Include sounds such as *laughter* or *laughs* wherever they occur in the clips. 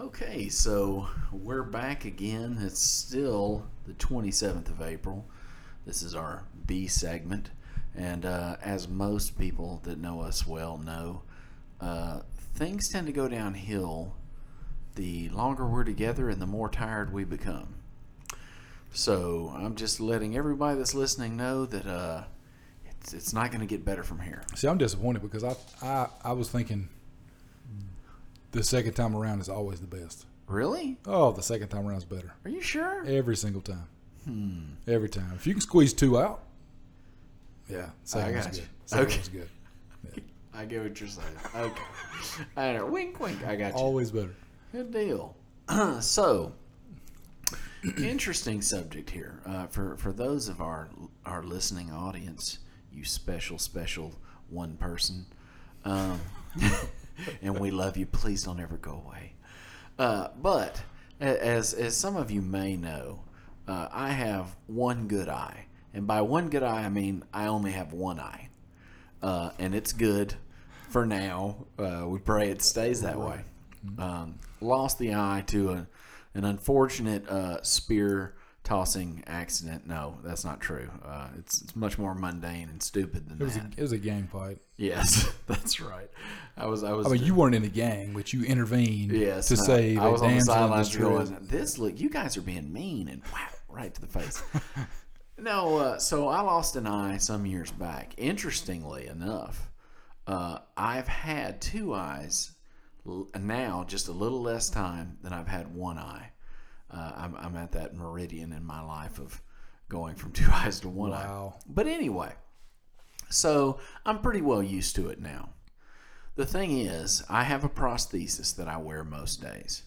Okay, so we're back again. It's still the 27th of April. This is our B segment. And uh, as most people that know us well know, uh, things tend to go downhill the longer we're together and the more tired we become. So I'm just letting everybody that's listening know that uh, it's, it's not going to get better from here. See, I'm disappointed because I, I I was thinking the second time around is always the best. Really? Oh, the second time around is better Are you sure? every single time. Every time. If you can squeeze two out, yeah, second I one's you. good. Second Okay. one's good. I get what you're saying. Okay. I know. Wink, wink. I got you. Always better. Good deal. *clears throat* so, interesting subject here uh, for for those of our our listening audience. You special, special one person, um, *laughs* and we love you. Please don't ever go away. Uh, but as as some of you may know, uh, I have one good eye, and by one good eye, I mean I only have one eye, uh, and it's good for now. Uh, we pray it stays that way. Um, lost the eye to a, an unfortunate uh, spear tossing accident. No, that's not true. Uh, it's, it's much more mundane and stupid than It was a, that. it was a gang fight. yes, *laughs* that's right. I was. I was. I mean, you weren't in the gang, but you intervened Yes, to no, save I was a on the sidelines going, "This look, you guys are being mean," and wow, right to the face. *laughs* no, uh, so I lost an eye some years back. Interestingly enough, uh, I've had two eyes now, just a little less time than I've had one eye. Uh, I'm, I'm at that meridian in my life of going from *laughs* two eyes to one Wow. eye. But anyway, so I'm pretty well used to it now. The thing is, I have a prosthesis that I wear most days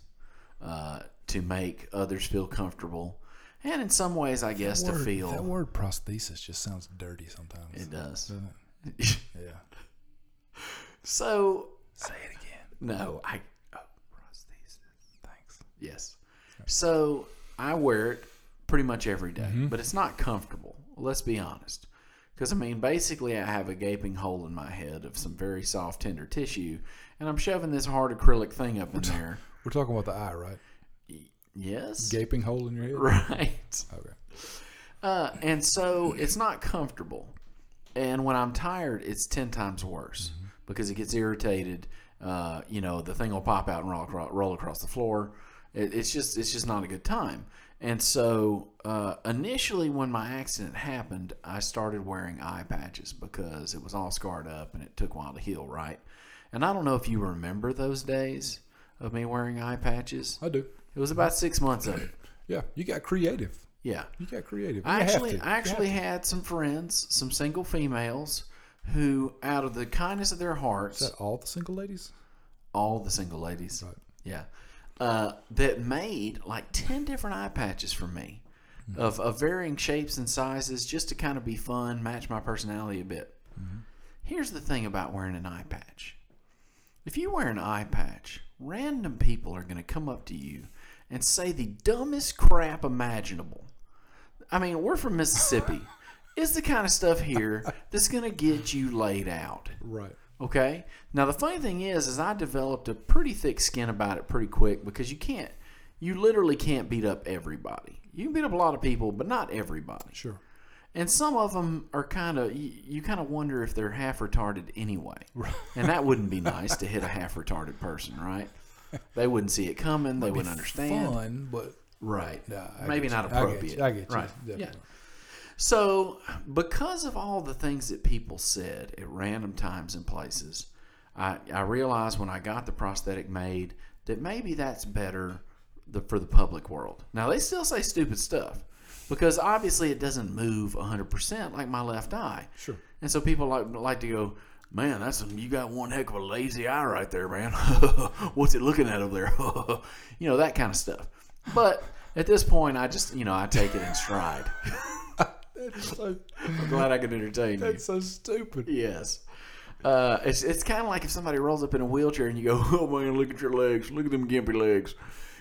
uh, to make others feel comfortable, and in some ways, I guess to feel that word prosthesis just sounds dirty sometimes. it does. doesn't it? *laughs* Yeah. so Say it again. no, I oh, prosthesis. Thanks. Yes. So I wear it pretty much every day, but it's not comfortable. Let's be honest. Because, I mean, basically, I have a gaping hole in my head of some very soft, tender tissue, and I'm shoving this hard acrylic thing up in there. We're talking about the eye, right? Yes. Gaping hole in your head. Right. Okay. Uh, and so it's not comfortable. And when I'm tired, it's 10 times worse because it gets irritated. Uh, you know, the thing will pop out and roll roll across the floor. It, it's just it's just not a good time. And so uh, initially, when my accident happened, I started wearing eye patches because it was all scarred up and it took a while to heal, right? And I don't know if you remember those days of me wearing eye patches. I do. It was about six months of it. Yeah, you got creative. Yeah. You got creative. I You have actually, I actually had some friends, some single females, who, out of the kindness of their hearts. Is that all the single ladies? all the single ladies, Right. yeah, uh, that made like ten different eye patches for me, of, of varying shapes and sizes, just to kind of be fun, match my personality a bit. Here's the thing about wearing an eye patch: if you wear an eye patch, random people are going to come up to you and say the dumbest crap imaginable. I mean, we're from Mississippi. *laughs* it's the kind of stuff here that's going to get you laid out. Right. Okay. Now the funny thing is, is I developed a pretty thick skin about it pretty quick because you can't, you literally can't beat up everybody. You can beat up a lot of people, but not everybody. Sure. And some of them are kind of, you, you kind of wonder if they're half retarded anyway. Right. And that wouldn't be nice to hit a half retarded person, right? They wouldn't see it coming. They wouldn't understand. Fun, but Right. I Maybe not you. I get appropriate. you. I get you. Right. Definitely. Yeah. So, because of all the things that people said at random times and places, I, I realized when I got the prosthetic made that maybe that's better the, for the public world. Now, they still say stupid stuff because obviously it doesn't move 100% like my left eye. Sure. And so people like like to go, man, that's you got one heck of a lazy eye right there, man. *laughs* What's it looking at over there? *laughs* you know that kind of stuff. But at this point, I just you know I take it in stride. *laughs* That's so, I'm glad I could entertain you. that's so stupid. Yes. Uh, it's it's kind of like if somebody rolls up in a wheelchair and you go, *laughs* "Oh man, look at your legs, look at them gimpy legs,"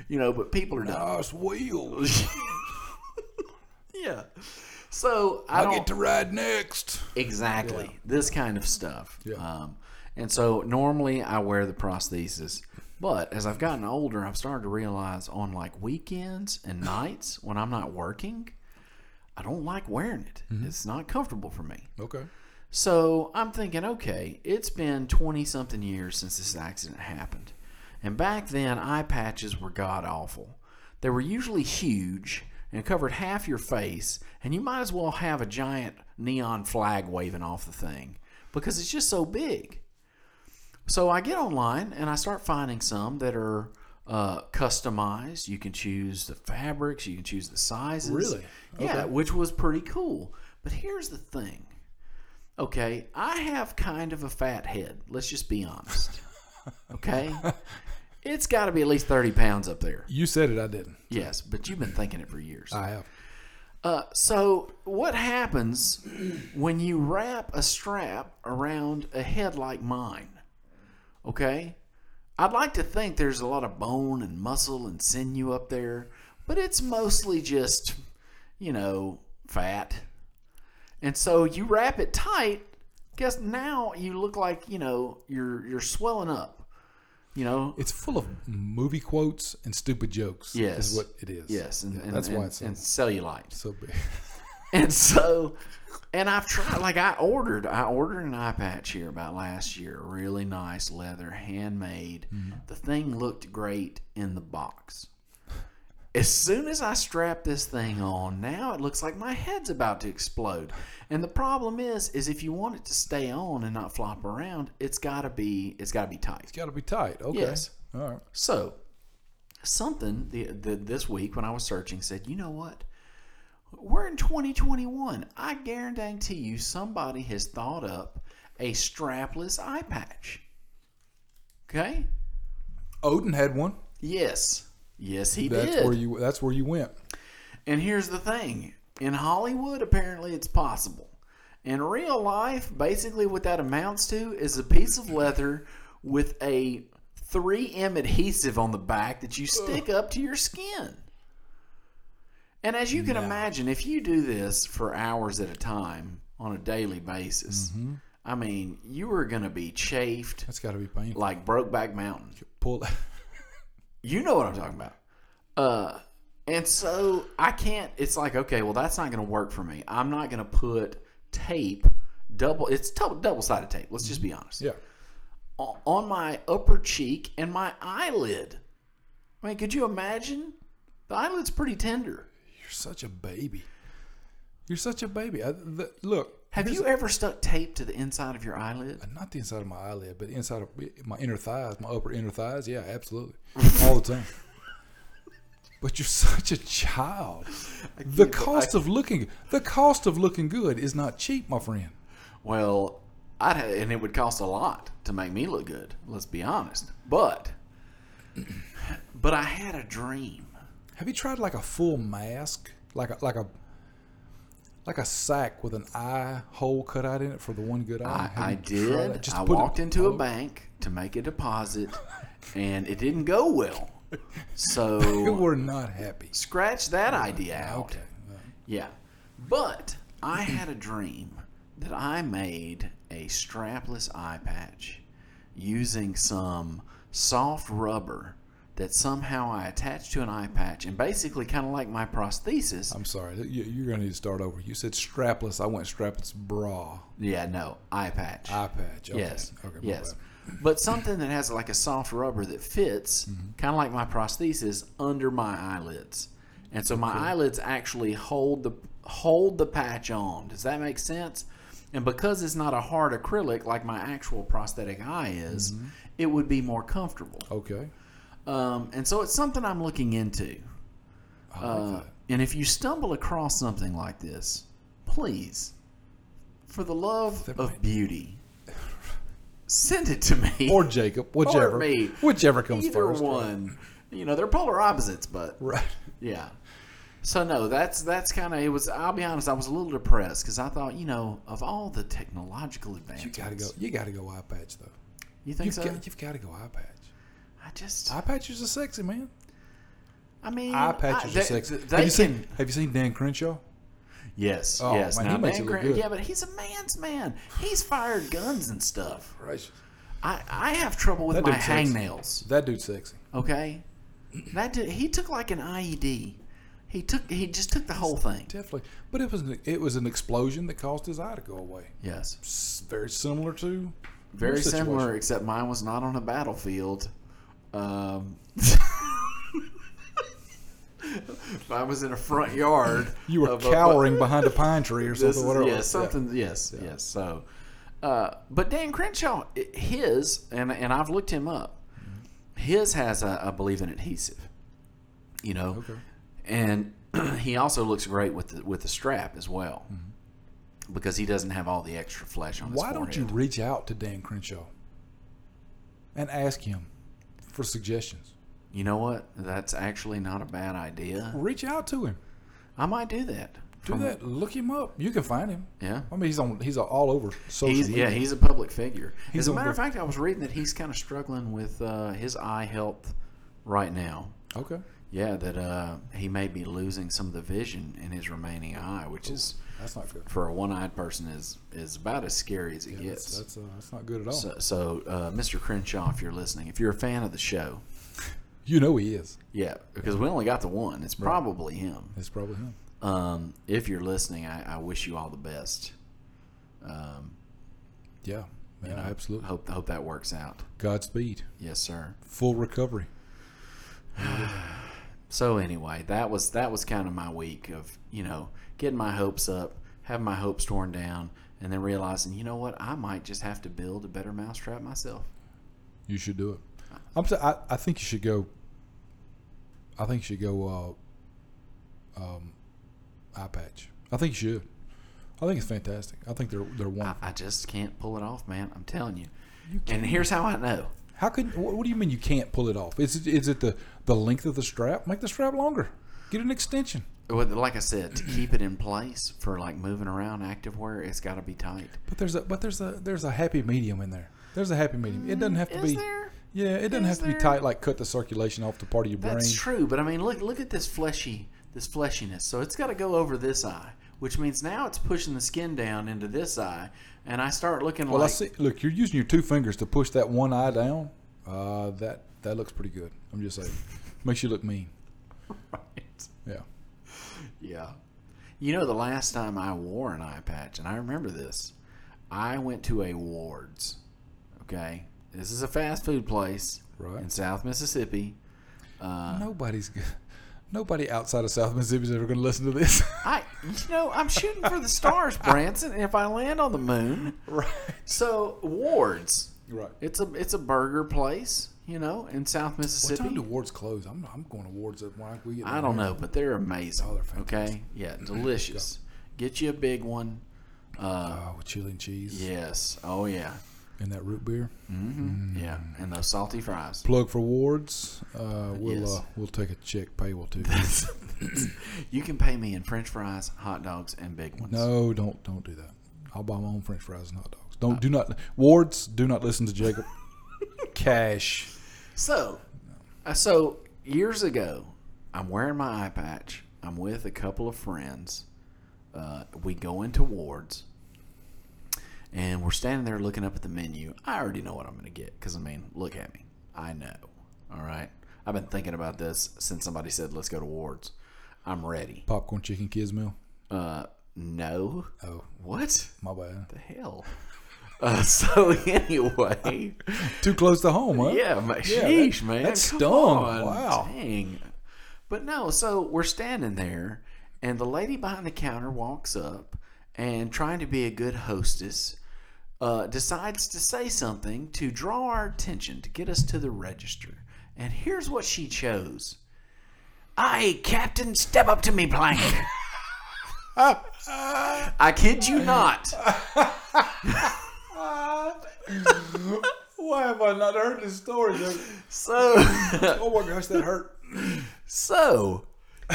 you know. But people are. Nice wheels. *laughs* yeah. So I I get to ride next. exactly this kind of stuff. Yeah. Um, and so normally I wear the prosthesis But as I've gotten older, I've started to realize on like weekends and nights when I'm not working, I don't like wearing it. Mm-hmm. It's not comfortable for me. Okay. So I'm thinking, okay, it's been 20 something years since this accident happened. And back then, eye patches were god awful. They were usually huge and covered half your face, and you might as well have a giant neon flag waving off the thing because it's just so big. So I get online and I start finding some that are uh, customized. You can choose the fabrics, you can choose the sizes. Really? Yeah, Okay. which was pretty cool. But here's the thing. Okay, I have kind of a fat head. Let's just be honest. Okay? *laughs* it's got to be at least 30 pounds up there. You said it. I didn't. Yes, but you've been thinking it for years. I have. Uh, so, what happens when you wrap a strap around a head like mine? Okay? I'd like to think there's a lot of bone and muscle and sinew up there, but it's mostly just, you know, fat. And so you wrap it tight, guess now you look like, you know, you're you're swelling up. You know? It's full of movie quotes and stupid jokes. Yes. Is what it is. Yes, and, and That's why and, it's so, and cellulite. so big. *laughs* *laughs* And so, and I've tried, like I ordered, I ordered an eye patch here about last year, really nice leather, handmade. Mm-hmm. The thing looked great in the box. As soon as I strap this thing on, now it looks like my head's about to explode. And the problem is, is if you want it to stay on and not flop around, it's gotta be, it's gotta be tight. It's got to be tight. Okay. Yes. All right. So, something the, the, this week when I was searching said, you know what? We're in 2021. I guarantee you somebody has thought up a strapless eye patch. Okay? Odin had one. Yes. Yes, he That's did. where you. That's where you went. And here's the thing in Hollywood, apparently it's possible. In real life, basically what that amounts to is a piece of leather with a 3M adhesive on the back that you stick up to your skin. And as you can imagine, if you do this for hours at a time on a daily basis, I mean, you are going to be chafed That's got to be painful. like Brokeback Mountain. Pull. *laughs* You know what I'm talking about. Uh, and so I can't. It's like okay, well that's not going to work for me. I'm not going to put tape double. It's double sided tape. Let's just be honest. yeah. O- On my upper cheek and my eyelid. I mean, could you imagine? The eyelid's pretty tender. You're such a baby. You're such a baby. I, the, look. Have you ever stuck tape to the inside of your eyelid? Uh, not the inside of my eyelid, but the inside of my inner thighs, my upper inner thighs. Yeah, absolutely, *laughs* all the time. But you're such a child. The cost of looking, the cost of looking good is not cheap, my friend. Well, I'd and it would cost a lot to make me look good. Let's be honest. But, *clears throat* but I had a dream. Have you tried like a full mask, like a like a like a sack with an eye hole cut out in it for the one good eye? I, I did. I put it- walked into a oh, bank to make a deposit, *laughs* and it didn't go well. So, *laughs* you So were not happy. scratch that idea out. Okay. Yeah, but I had a dream that I made a strapless eye patch using some soft rubber that somehow I attached to an eye patch, and basically kind of like my prosthesis. I'm sorry. You, you're going to need to start over. You said strapless. I went strapless bra, Yeah, no, eye patch. eye patch. Okay. Yes. Okay. yes. bad. But something that has like a soft rubber that fits, Mm-hmm. kind of like my prosthesis, under my eyelids, and so my eyelids actually hold the hold the patch on. Does that make sense? And because it's not a hard acrylic like my actual prosthetic eye is, Mm-hmm. it would be more comfortable. Okay. Um, and so it's something I'm looking into. Like Uh, and if you stumble across something like this, please, for the love That of might- beauty, send it to me. Or Jacob, *laughs* whichever. me. Whichever comes Either first. one. You know, they're polar opposites, but Right. yeah. So no, that's that's kind of it was. I'll be honest, I was a little depressed because I thought, you know, of all the technological advances, You gotta go. You gotta go eye patch though. You think You've so? got, you've got to go eye patch. I just, Eye patches are sexy, man. I mean, Eye patches I, are sexy. They, they have you can, seen Have you seen Dan Crenshaw? yes, Oh, yes. man, now, he makes Dan it look good. yeah, but he's a man's man. He's fired guns and stuff. Gracious. I, I have trouble with That my dude's sexy. hangnails. That dude's sexy. Okay, that dude, he took like an IED. He took he just took the whole thing. Definitely. But it was an, it was an explosion that caused his eye to go away. Yes, Very similar to very similar, except mine was not on a battlefield. Um, I was in a front yard. *laughs* You were of a- cowering behind a pine tree or *laughs* something. is- whatever. yes, something. Yes, yes. So, uh, but Dan Crenshaw, his and and I've looked him up. His has, a, I believe, an adhesive. You know, Okay. and *clears throat* he also looks great with the with the strap as well, because he doesn't have all the extra flesh on his Mm-hmm. Why don't you reach out to Dan Crenshaw and ask him for suggestions? You know what? That's actually not a bad idea. Reach out to him. I might do that. Do From- that. Look him up. You can find him. Yeah. I mean, he's on. He's all over social He's, media. yeah, he's a public figure. He's As a matter of fact, I was reading that he's kind of struggling with uh, his eye health right now. okay. Yeah, that uh, he may be losing some of the vision in his remaining eye, which is That's not good. for a one-eyed person is is about as scary as it That's gets. that's, uh, that's not good at all. so, so uh, Mr. Crenshaw, if you're listening, if you're a fan of the show, you know he is. yeah, because we only got the one. It's probably him. It's probably him. Um, if you're listening, I, I wish you all the best. Um, Yeah. man, you know, absolutely. Hope hope that works out. Godspeed. Yes, sir. Full recovery. *sighs* So anyway, that was that was kind of my week of you know getting my hopes up, having my hopes torn down, and then realizing you know what I might just have to build a better mousetrap myself. You should do it. I'm. sa- I, I think you should go. I think you should go. Uh, um, eye patch. I think you should. I think it's fantastic. I think they're they're I, wonderful. I just can't pull it off, man. I'm telling you. You And here's how I know. How could? What, what do you mean you can't pull it off? Is it is it the the length of the strap? Make the strap longer. Get an extension. Well, Like I said, to keep it in place for like moving around activewear, it's got to be tight. But there's a but there's a there's a happy medium in there. There's a happy medium. It doesn't have to Is be. there? Yeah, it doesn't Is have to be there? tight like cut the circulation off the part of your brain. That's true, but I mean, look look at this fleshy this fleshiness. So it's got to go over this eye, which means now it's pushing the skin down into this eye, and I start looking Well, like I see. Look, you're using your two fingers to push that one eye down. Uh, that that looks pretty good. I'm just saying, makes you look mean. *laughs* Right. Yeah. You know, the last time I wore an eye patch, and I remember this, I went to a Ward's. Okay, this is a fast food place Right. in South Mississippi. Uh, Nobody's good. Nobody outside of South Mississippi is ever going to listen to this. *laughs* I, you know, I'm shooting for the stars, Branson. If I land on the moon, right. so Ward's. Right. It's a it's a burger place, you know, in South Mississippi. What time do wards close? I'm I'm going to wards at when we get. I don't know, but they're amazing. Oh, they're okay, yeah, delicious. Get you a big one. Uh, Oh, with chili and cheese yes. Oh yeah. and that root beer. hmm Yeah, and those salty fries. Plug for wards. Uh, we'll Yes. uh, we'll take a check payable too. *laughs* you can pay me in French fries, hot dogs, and big ones. no, don't don't do that. I'll buy my own French fries and hot dogs. Don't do not wards. Do not listen to Jacob. *laughs* Cash. So, uh, so years ago, I'm wearing my eye patch. I'm with a couple of friends. Uh, we go into Wards, and we're standing there looking up at the menu. I already know what I'm going to get because I mean, look at me. I know. All right. I've been thinking about this since somebody said let's go to Wards. I'm ready. Popcorn chicken kids meal. Uh, no. Oh, What my bad. the hell? Uh, *laughs* so anyway, Too close to home, huh? yeah, ma- Yeah, sheesh, that- man, that come stung. on, Wow. dang. But no, so we're standing there, and the lady behind the counter walks up, and trying to be a good hostess, uh, decides to say something to draw our attention to get us to the register. And here's what she chose. Aye, Captain, step up to me, plank. *laughs* I kid you not. *laughs* *laughs* Why have I not heard this story? So. *laughs* oh my gosh, that hurt. So,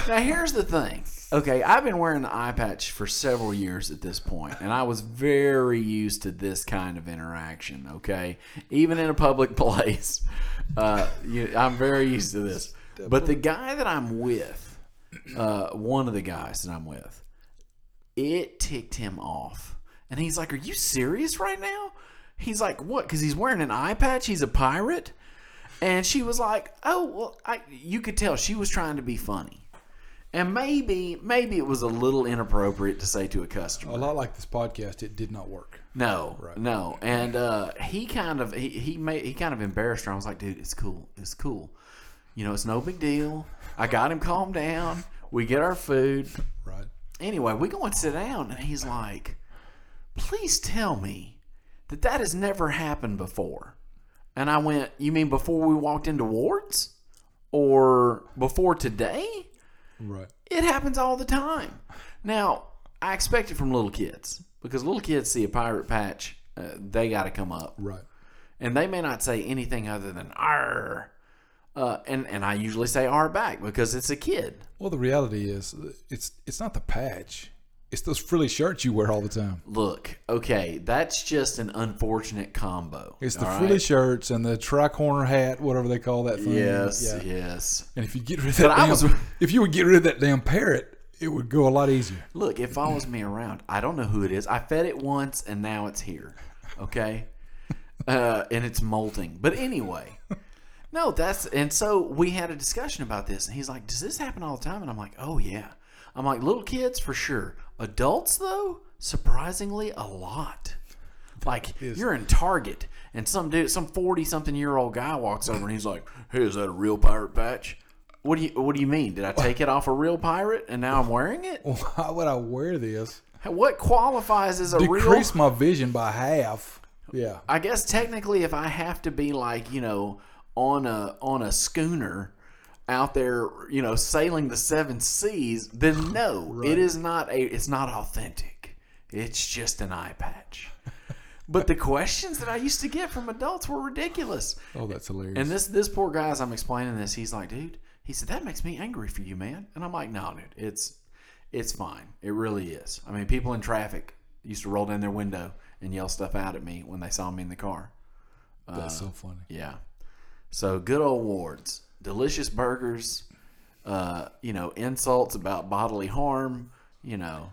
now here's the thing. Okay, I've been wearing the eye patch for several years at this point, and I was very used to this kind of interaction. Okay, even in a public *laughs* place, uh, you, I'm very used to this. But the guy that I'm with, uh, one of the guys that I'm with, it ticked him off, and he's like, "Are you serious right now?" He's like, what? Because he's wearing an eye patch. He's a pirate. And she was like, oh, well, I, you could tell she was trying to be funny. And maybe, maybe it was a little inappropriate to say to a customer. A lot like this podcast, it did not work. No, right. no, and uh, he kind of he he made he kind of embarrassed her. I was like, dude, it's cool, it's cool. You know, it's no big deal. I got him calmed down. We get our food. Right. Anyway, we go and sit down, and he's like, please tell me that that has never happened before. And I went, you mean before we walked into wards, or before today? Right. It happens all the time. Now, I expect it from little kids because little kids see a pirate patch, uh, they got to come up, Right. and they may not say anything other than "r," uh, and and I usually say "r" back because it's a kid. Well, the reality is, it's it's not the patch. It's those frilly shirts you wear all the time. Look, okay, that's just an unfortunate combo. It's the frilly right? shirts and the tri-corner hat, whatever they call that thing. Yes, Yeah. yes. And if you get rid of that, damn, was- *laughs* if you would get rid of that damn parrot, it would go a lot easier. Look, it follows me around. I don't know who it is. I fed it once, and now it's here. Okay, *laughs* uh, and it's molting. But anyway, no, that's and so we had a discussion about this, and he's like, "Does this happen all the time?" And I'm like, "Oh yeah." I'm like, "Little kids for sure. Adults though, surprisingly, a lot." Like you're in Target, and some dude, some forty something year old guy walks over, and he's like, "Hey, is that a real pirate patch?" What do you What do you mean? Did I take it off a real pirate, and now I'm wearing it? *laughs* Why would I wear this? What qualifies as a real? Decrease my vision by half. Yeah. I guess technically, if I have to be like you know on a on a schooner out there, you know, sailing the seven seas, then no, it is not a. It's not authentic. It's just an eye patch. But the questions that I used to get from adults were ridiculous. Oh, that's hilarious. And this this poor guy, as I'm explaining this, he's like, dude, he said that makes me angry for you, man. And I'm like, no, dude, it's it's fine. It really is. I mean, people in traffic used to roll down their window and yell stuff out at me when they saw me in the car. that's uh, so funny. Yeah. So good old wards, delicious burgers, uh, you know, insults about bodily harm, you know.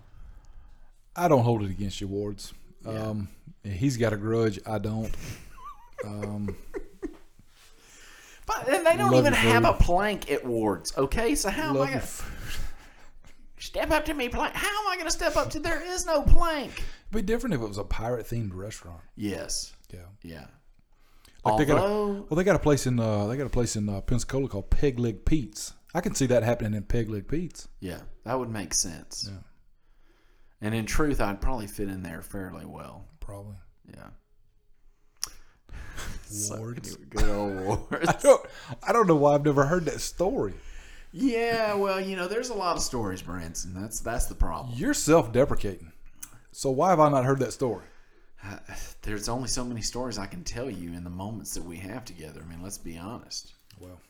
I don't hold it against you, Wards. Um, he's got a grudge. I don't. Um, But and they don't even have a plank at wards. Okay, so how am I gonna step up to me plank? How am I gonna step up to? There is no plank. It'd be different if it was a pirate themed restaurant. Yes. Yeah. Yeah. Like they got a, well, they got a place in uh, they got a place in uh, Pensacola called Peg Leg Pete's. I can see that happening in Peg Leg Pete's. yeah, that would make sense. Yeah. And in truth, I'd probably fit in there fairly well. Probably. Yeah. *laughs* So, Wards. anyway, good old *laughs* wards. I don't, I don't know why I've never heard that story. yeah, well, you know, there's a lot of stories, Branson. That's that's the problem. You're self-deprecating. So why have I not heard that story? *sighs* There's only so many stories I can tell you in the moments that we have together. I mean, let's be honest. Well,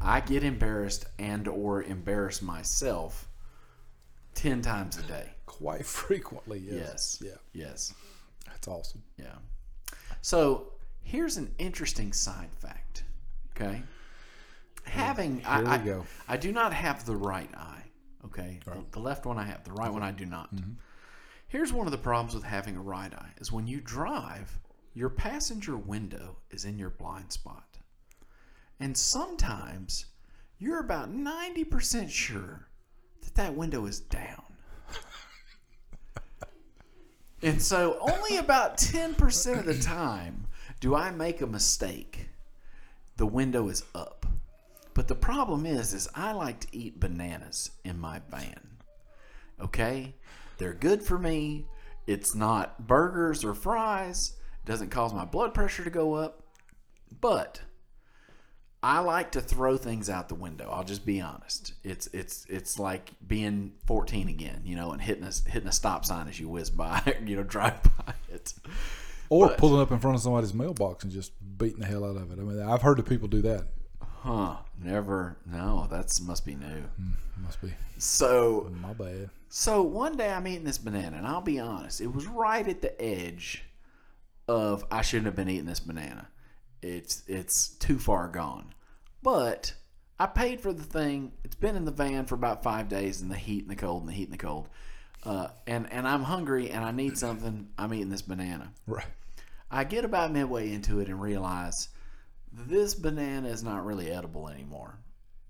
I get embarrassed and or embarrass myself ten times a day. quite *laughs* frequently, yes. Yes. Yeah, Yes. that's awesome. Yeah. So here's an interesting side fact. Okay. Having Here I, we I, go. I do not have the right eye. Okay. The, the left one I have. The right one I do not. Mm-hmm. Here's one of the problems with having a right eye is when you drive, your passenger window is in your blind spot. And sometimes you're about 90% sure that that window is down. And so only about 10% of the time do I make a mistake. The window is up. But the problem is is I like to eat bananas in my van. Okay? They're good for me. It's not burgers or fries. It doesn't cause my blood pressure to go up. But I like to throw things out the window. I'll just be honest. It's it's it's like being 14 again, you know, and hitting a hitting a stop sign as you whiz by, *laughs* you know, drive by it. Or But- pulling up in front of somebody's mailbox and just beating the hell out of it. I mean, I've heard of people do that. Huh? Never. No, that's must be new. Hmm. Must be So my bad. So one day I'm eating this banana, and I'll be honest, it was right at the edge of I shouldn't have been eating this banana. It's it's too far gone. But I paid for the thing. It's been in the van for about five days in the heat and the cold and the heat and the cold. Uh, and and I'm hungry and I need something. I'm eating this banana. Right. I get about midway into it and realize this banana is not really edible anymore.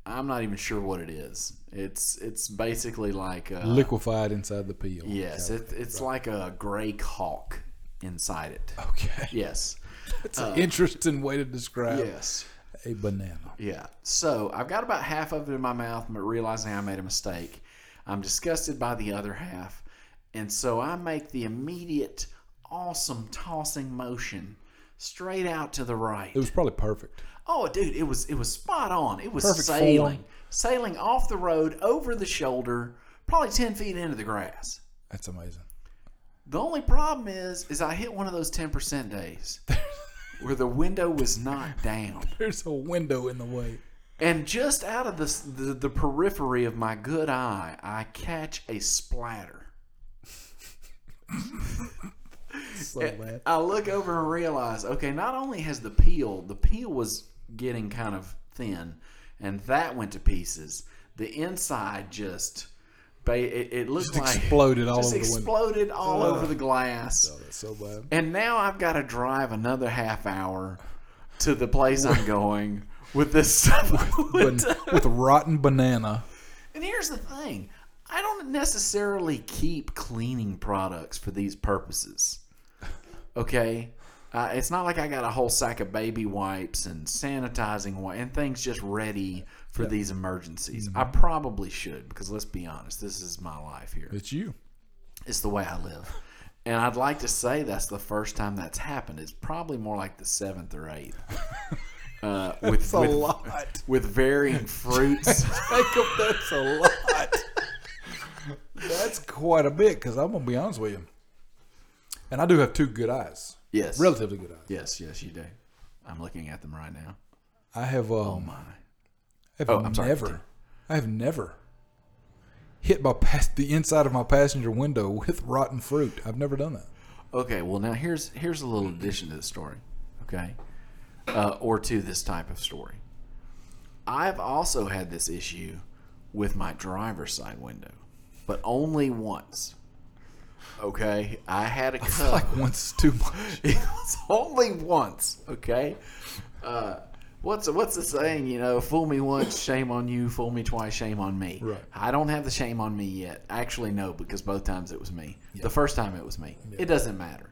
I'm not even sure what it is. It's it's basically like a, Liquefied inside the peel. yes, it, it's like a gray caulk inside it. Okay. Yes, *laughs* It's an uh, interesting way to describe yes. a banana. Yeah. So I've got about half of it in my mouth, but realizing I made a mistake. I'm disgusted by the other half. And so I make the immediate, awesome tossing motion straight out to the right. It was probably perfect. Oh, dude, it was it was spot on. It was Perfect sailing, form. sailing off the road, over the shoulder, probably ten feet into the grass. That's amazing. The only problem is, is I hit one of those ten percent days *laughs* where the window was not down. There's a window in the way. And just out of the, the the periphery of my good eye, I catch a splatter. *laughs* *laughs* So bad. I look over and realize, okay, not only has the peel, the peel was getting kind of thin, and that went to pieces. The inside just, it, it looked Just like exploded all just over the exploded all Ugh. over the glass. Oh, that's so bad. And now I've got to drive another half hour to the place I'm going with this stuff. With *laughs* rotten banana. And here's the thing I don't necessarily keep cleaning products for these purposes. Okay? Uh, it's not like I got a whole sack of baby wipes and sanitizing wi- and things just ready for these emergencies. I probably should because let's be honest, this is my life here. It's you. It's the way I live. And I'd like to say that's the first time that's happened. It's probably more like the seventh or eighth. *laughs* Uh, with, That's a with, lot. with varying fruits. *laughs* Jacob, that's a lot. *laughs* that's quite a bit because I'm going to be honest with you. And I do have two good eyes. yes. Relatively good eyes. Yes, yes, you do. I'm looking at them right now. I have um, Oh my! have Oh, I'm sorry, never. I have never hit my pas- the inside of my passenger window with rotten fruit. I've never done that. Okay, well now here's here's a little addition to the story. Okay, uh, or to this type of story. I've also had this issue with my driver's side window, but only once. Okay, I had a cup. Like once too much. *laughs* it was only once. Okay. Uh, what's what's the saying? You know, fool me once, shame on you. Fool me twice, shame on me. Right. I don't have the shame on me yet. Actually, no, because both times it was me. The first time it was me. It doesn't matter.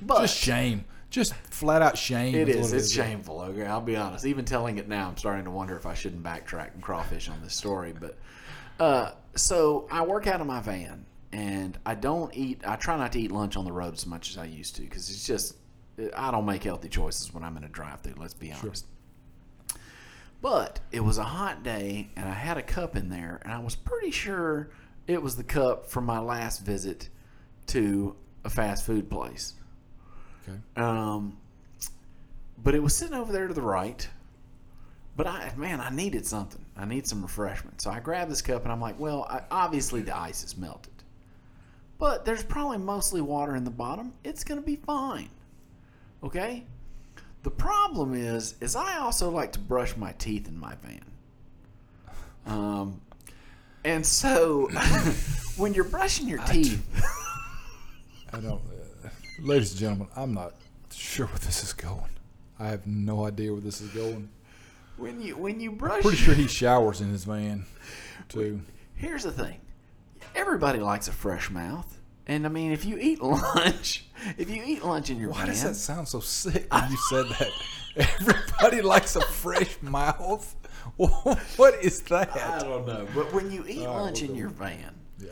But Just shame. Just flat out shame. it is is. It's shameful. Okay, I'll be honest. Even telling it now, I'm starting to wonder if I shouldn't backtrack and crawfish on this story. But uh, so I work out of my van, and I don't eat. I try not to eat lunch on the road as much as I used to because it's just I don't make healthy choices when I'm in a drive-through. Let's be honest. Sure. But it was a hot day, and I had a cup in there, and I was pretty sure it was the cup from my last visit to a fast food place. Okay. Um, but it was sitting over there to the right. But I, man, I needed something. I need some refreshment. So I grabbed this cup and I'm like, well, I, obviously the ice is melted. But there's probably mostly water in the bottom. It's going to be fine. Okay? The problem is, is I also like to brush my teeth in my van. Um, and so *laughs* when you're brushing your teeth, I don't. Uh, ladies and gentlemen, I'm not sure where this is going. I have no idea where this is going. when you when you brush Pretty sure he showers in his van, too. Here's the thing. Everybody likes a fresh mouth. And I mean, if you eat *laughs* lunch, if you eat lunch in your Why van, does that sound so sick when you said that? *laughs* Everybody likes a fresh mouth. *laughs* What is that? I don't know. But when you eat lunch in your van, Yeah.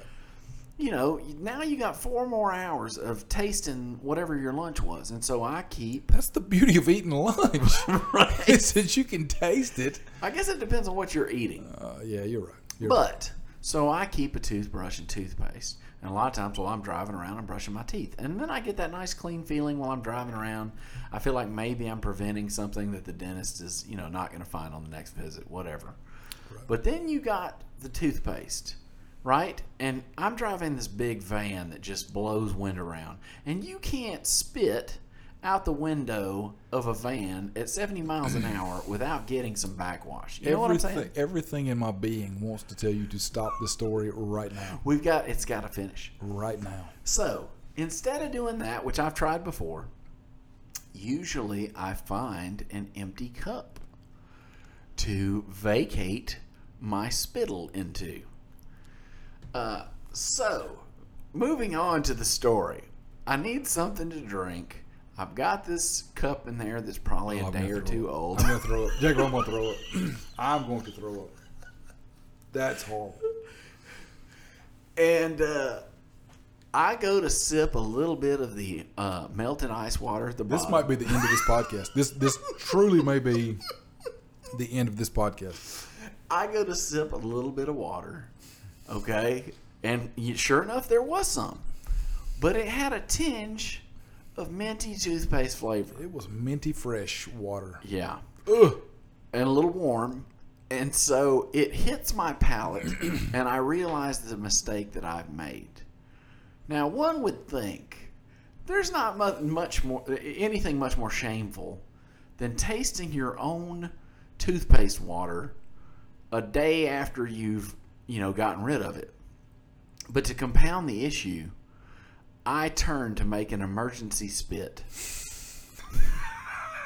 you know, now you got four more hours of tasting whatever your lunch was. And so I keep, That's the beauty of eating lunch. Right. Is that you can taste it. I guess it depends on what you're eating. Uh, yeah, you're right. You're right. So I keep a toothbrush and toothpaste, and a lot of times while I'm driving around, I'm brushing my teeth, and then I get that nice clean feeling while I'm driving around. I feel like maybe I'm preventing something that the dentist is, you know, not going to find on the next visit, whatever. But then you got the toothpaste, right? And I'm driving this big van that just blows wind around, and you can't spit out the window of a van at 70 miles an hour *clears throat* without getting some backwash. You know what I'm saying? everything, everything in my being wants to tell you to stop the story right now. We've got it's got to finish. Right now. So instead of doing that, which I've tried before, usually I find an empty cup to vacate my spittle into. Uh, so, moving on to the story. I need something to drink. I've got this cup in there that's probably a I'm day or two old. I'm gonna throw up. Jacob, I'm gonna throw up. *clears throat* I'm going to throw up. That's horrible. And uh, I go to sip a little bit of the uh, melted ice water at the This bottom. might be the end of this podcast. This this truly may be the end of this podcast. I go to sip a little bit of water, okay, and sure enough, there was some, but it had a tinge of minty toothpaste flavor. It was minty fresh water. Yeah, Ugh. and a little warm, and so it hits my palate, *clears throat* and I realize the mistake that I've made. Now, one would think there's not much more anything much more shameful than tasting your own toothpaste water a day after you've you know gotten rid of it. But to compound the issue, I turn to make an emergency spit.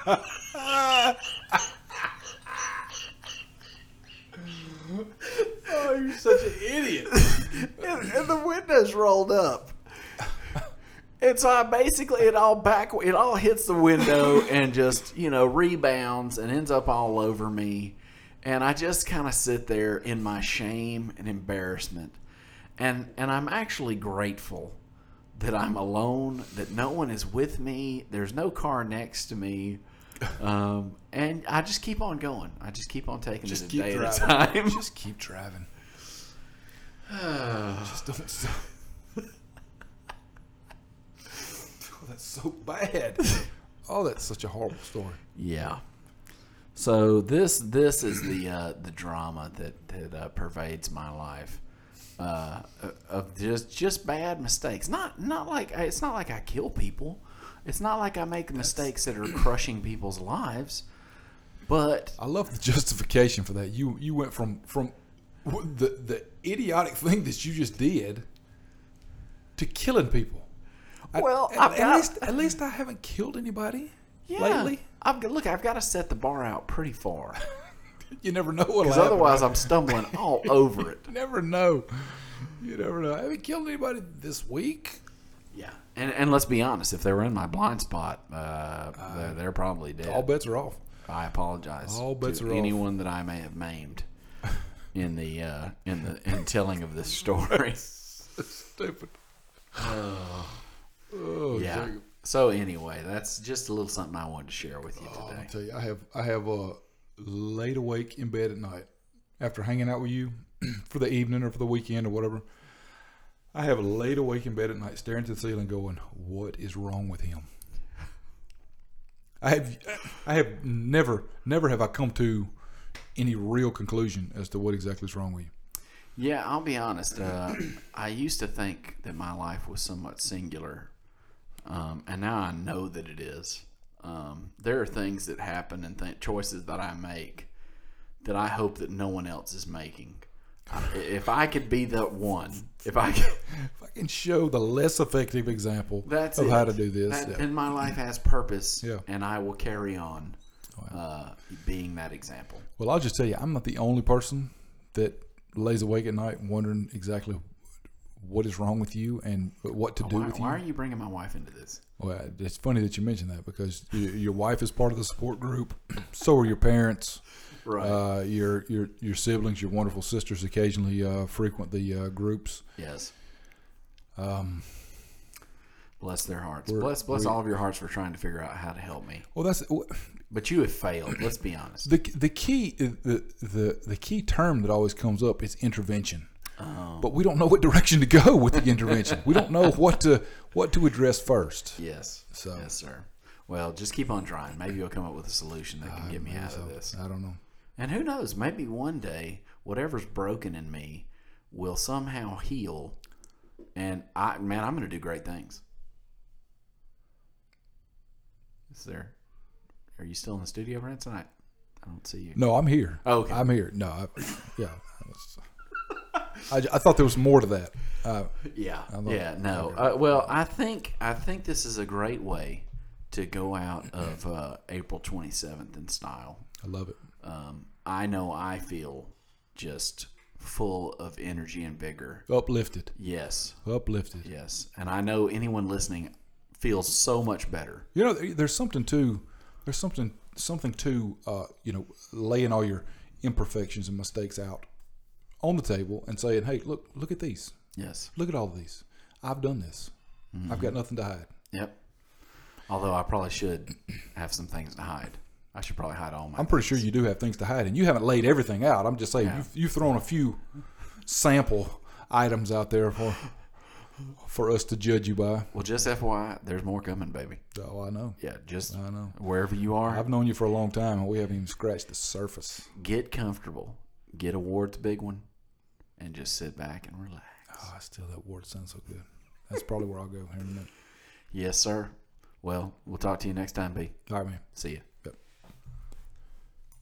Oh, you're such an idiot. and, and the windows rolled up. And so I basically it all back it all hits the window and just you know rebounds and ends up all over me, and I just kind of sit there in my shame and embarrassment, and and I'm actually grateful that I'm alone, that no one is with me, there's no car next to me, *laughs* um, and I just keep on going. I just keep on taking Just it a keep day driving. at a time. Just keep driving. *sighs* Just don't stop. *laughs* oh, that's so bad. Oh, that's such a horrible story. Yeah. So this this is the uh, the drama that that uh, pervades my life uh, of just just bad mistakes. Not not like it's not like I kill people. It's not like I make mistakes that are crushing people's lives. But I love the justification for that. You you went from from the the idiotic thing that you just did to killing people. Well, at, I've at got- least at least I haven't killed anybody yeah, lately. I've look. I've got to set the bar out pretty far *laughs* You never know what'll because otherwise I'm stumbling all over it. *laughs* you never know. You never know. I haven't killed anybody this week. Yeah, and and let's be honest. If they were in my blind spot, uh, they're, they're probably dead. All bets are off. I apologize. All bets to are off. anyone that I may have maimed *laughs* in the uh, in the in telling of this story. *laughs* Stupid. *sighs* Oh, yeah. Jacob. So anyway, that's just a little something I wanted to share with you Oh, I'll today. tell you, I have I have uh, laid awake in bed at night after hanging out with you *clears throat* for the evening or for the weekend or whatever. I have laid awake in bed at night, staring to the ceiling, going, "What is wrong with him?" I have I have never never have I come to any real conclusion as to what exactly is wrong with you. Yeah, I'll be honest. Uh, I used to think that my life was somewhat singular, um, and now I know that it is. Um, there are things that happen and th- choices that I make that I hope that no one else is making. I- If I could be that one, if I could, If I can show the less effective example that's of it. how to do this, That- yeah. then my life has purpose, Yeah. and I will carry on uh, being that example. Well, I'll just tell you, I'm not the only person that lays awake at night wondering exactly what is wrong with you and what to do Why, with you. why are you bringing my wife into this? Well, it's funny that you mentioned that because your wife is part of the support group. *clears throat* So are your parents. Right. Uh, your your your siblings, your wonderful sisters, occasionally uh, frequent the uh, groups. yes. Um, Bless their hearts. Bless bless all of your hearts for trying to figure out how to help me. well, that's But you have failed. Let's be honest. the the key. The the the key term that always comes up is intervention. Oh, But we don't know what direction to go *laughs* with the intervention. we don't know what to what to address first. yes. So- yes, sir. Well, just keep on trying. Maybe you'll come up with a solution that can get me out of this. I don't know. And who knows? Maybe one day, whatever's broken in me will somehow heal. And I, man, I'm going to do great things. Is there? Are you still in the studio, Brent, tonight? I don't see you. No, I'm here. Oh, okay. I'm here. No, I, yeah. I, I, thought there was more to that. Uh, Yeah, know. yeah, no. Uh, well, I think I think this is a great way to go out of uh, April 27th in style. I love it. Um, I know I feel just full of energy and vigor. Uplifted. Yes, Uplifted. yes, and I know anyone listening feels so much better. You know, there's something to there's something something to uh, you know laying all your imperfections and mistakes out on the table and saying, "Hey, look, look at these. Yes, Look at all of these. I've done this. Mm-hmm. I've got nothing to hide." yep. Although I probably should have some things to hide. I should probably hide all my. I'm pretty sure you do have things to hide, and you haven't laid everything out. I'm just saying Yeah. you've, you've thrown a few sample items out there for for us to judge you by. Well, just FYI, there's more coming, baby. Oh, I know. Yeah, just I know. wherever you are, I've known you for a long time, and we haven't even scratched the surface. get comfortable, get a Ward's big one, and just sit back and relax. Oh, still that word sounds so good. That's probably where I'll go here in a minute. *laughs* Yes, sir. Well, we'll talk to you next time, B. All right, man. See ya.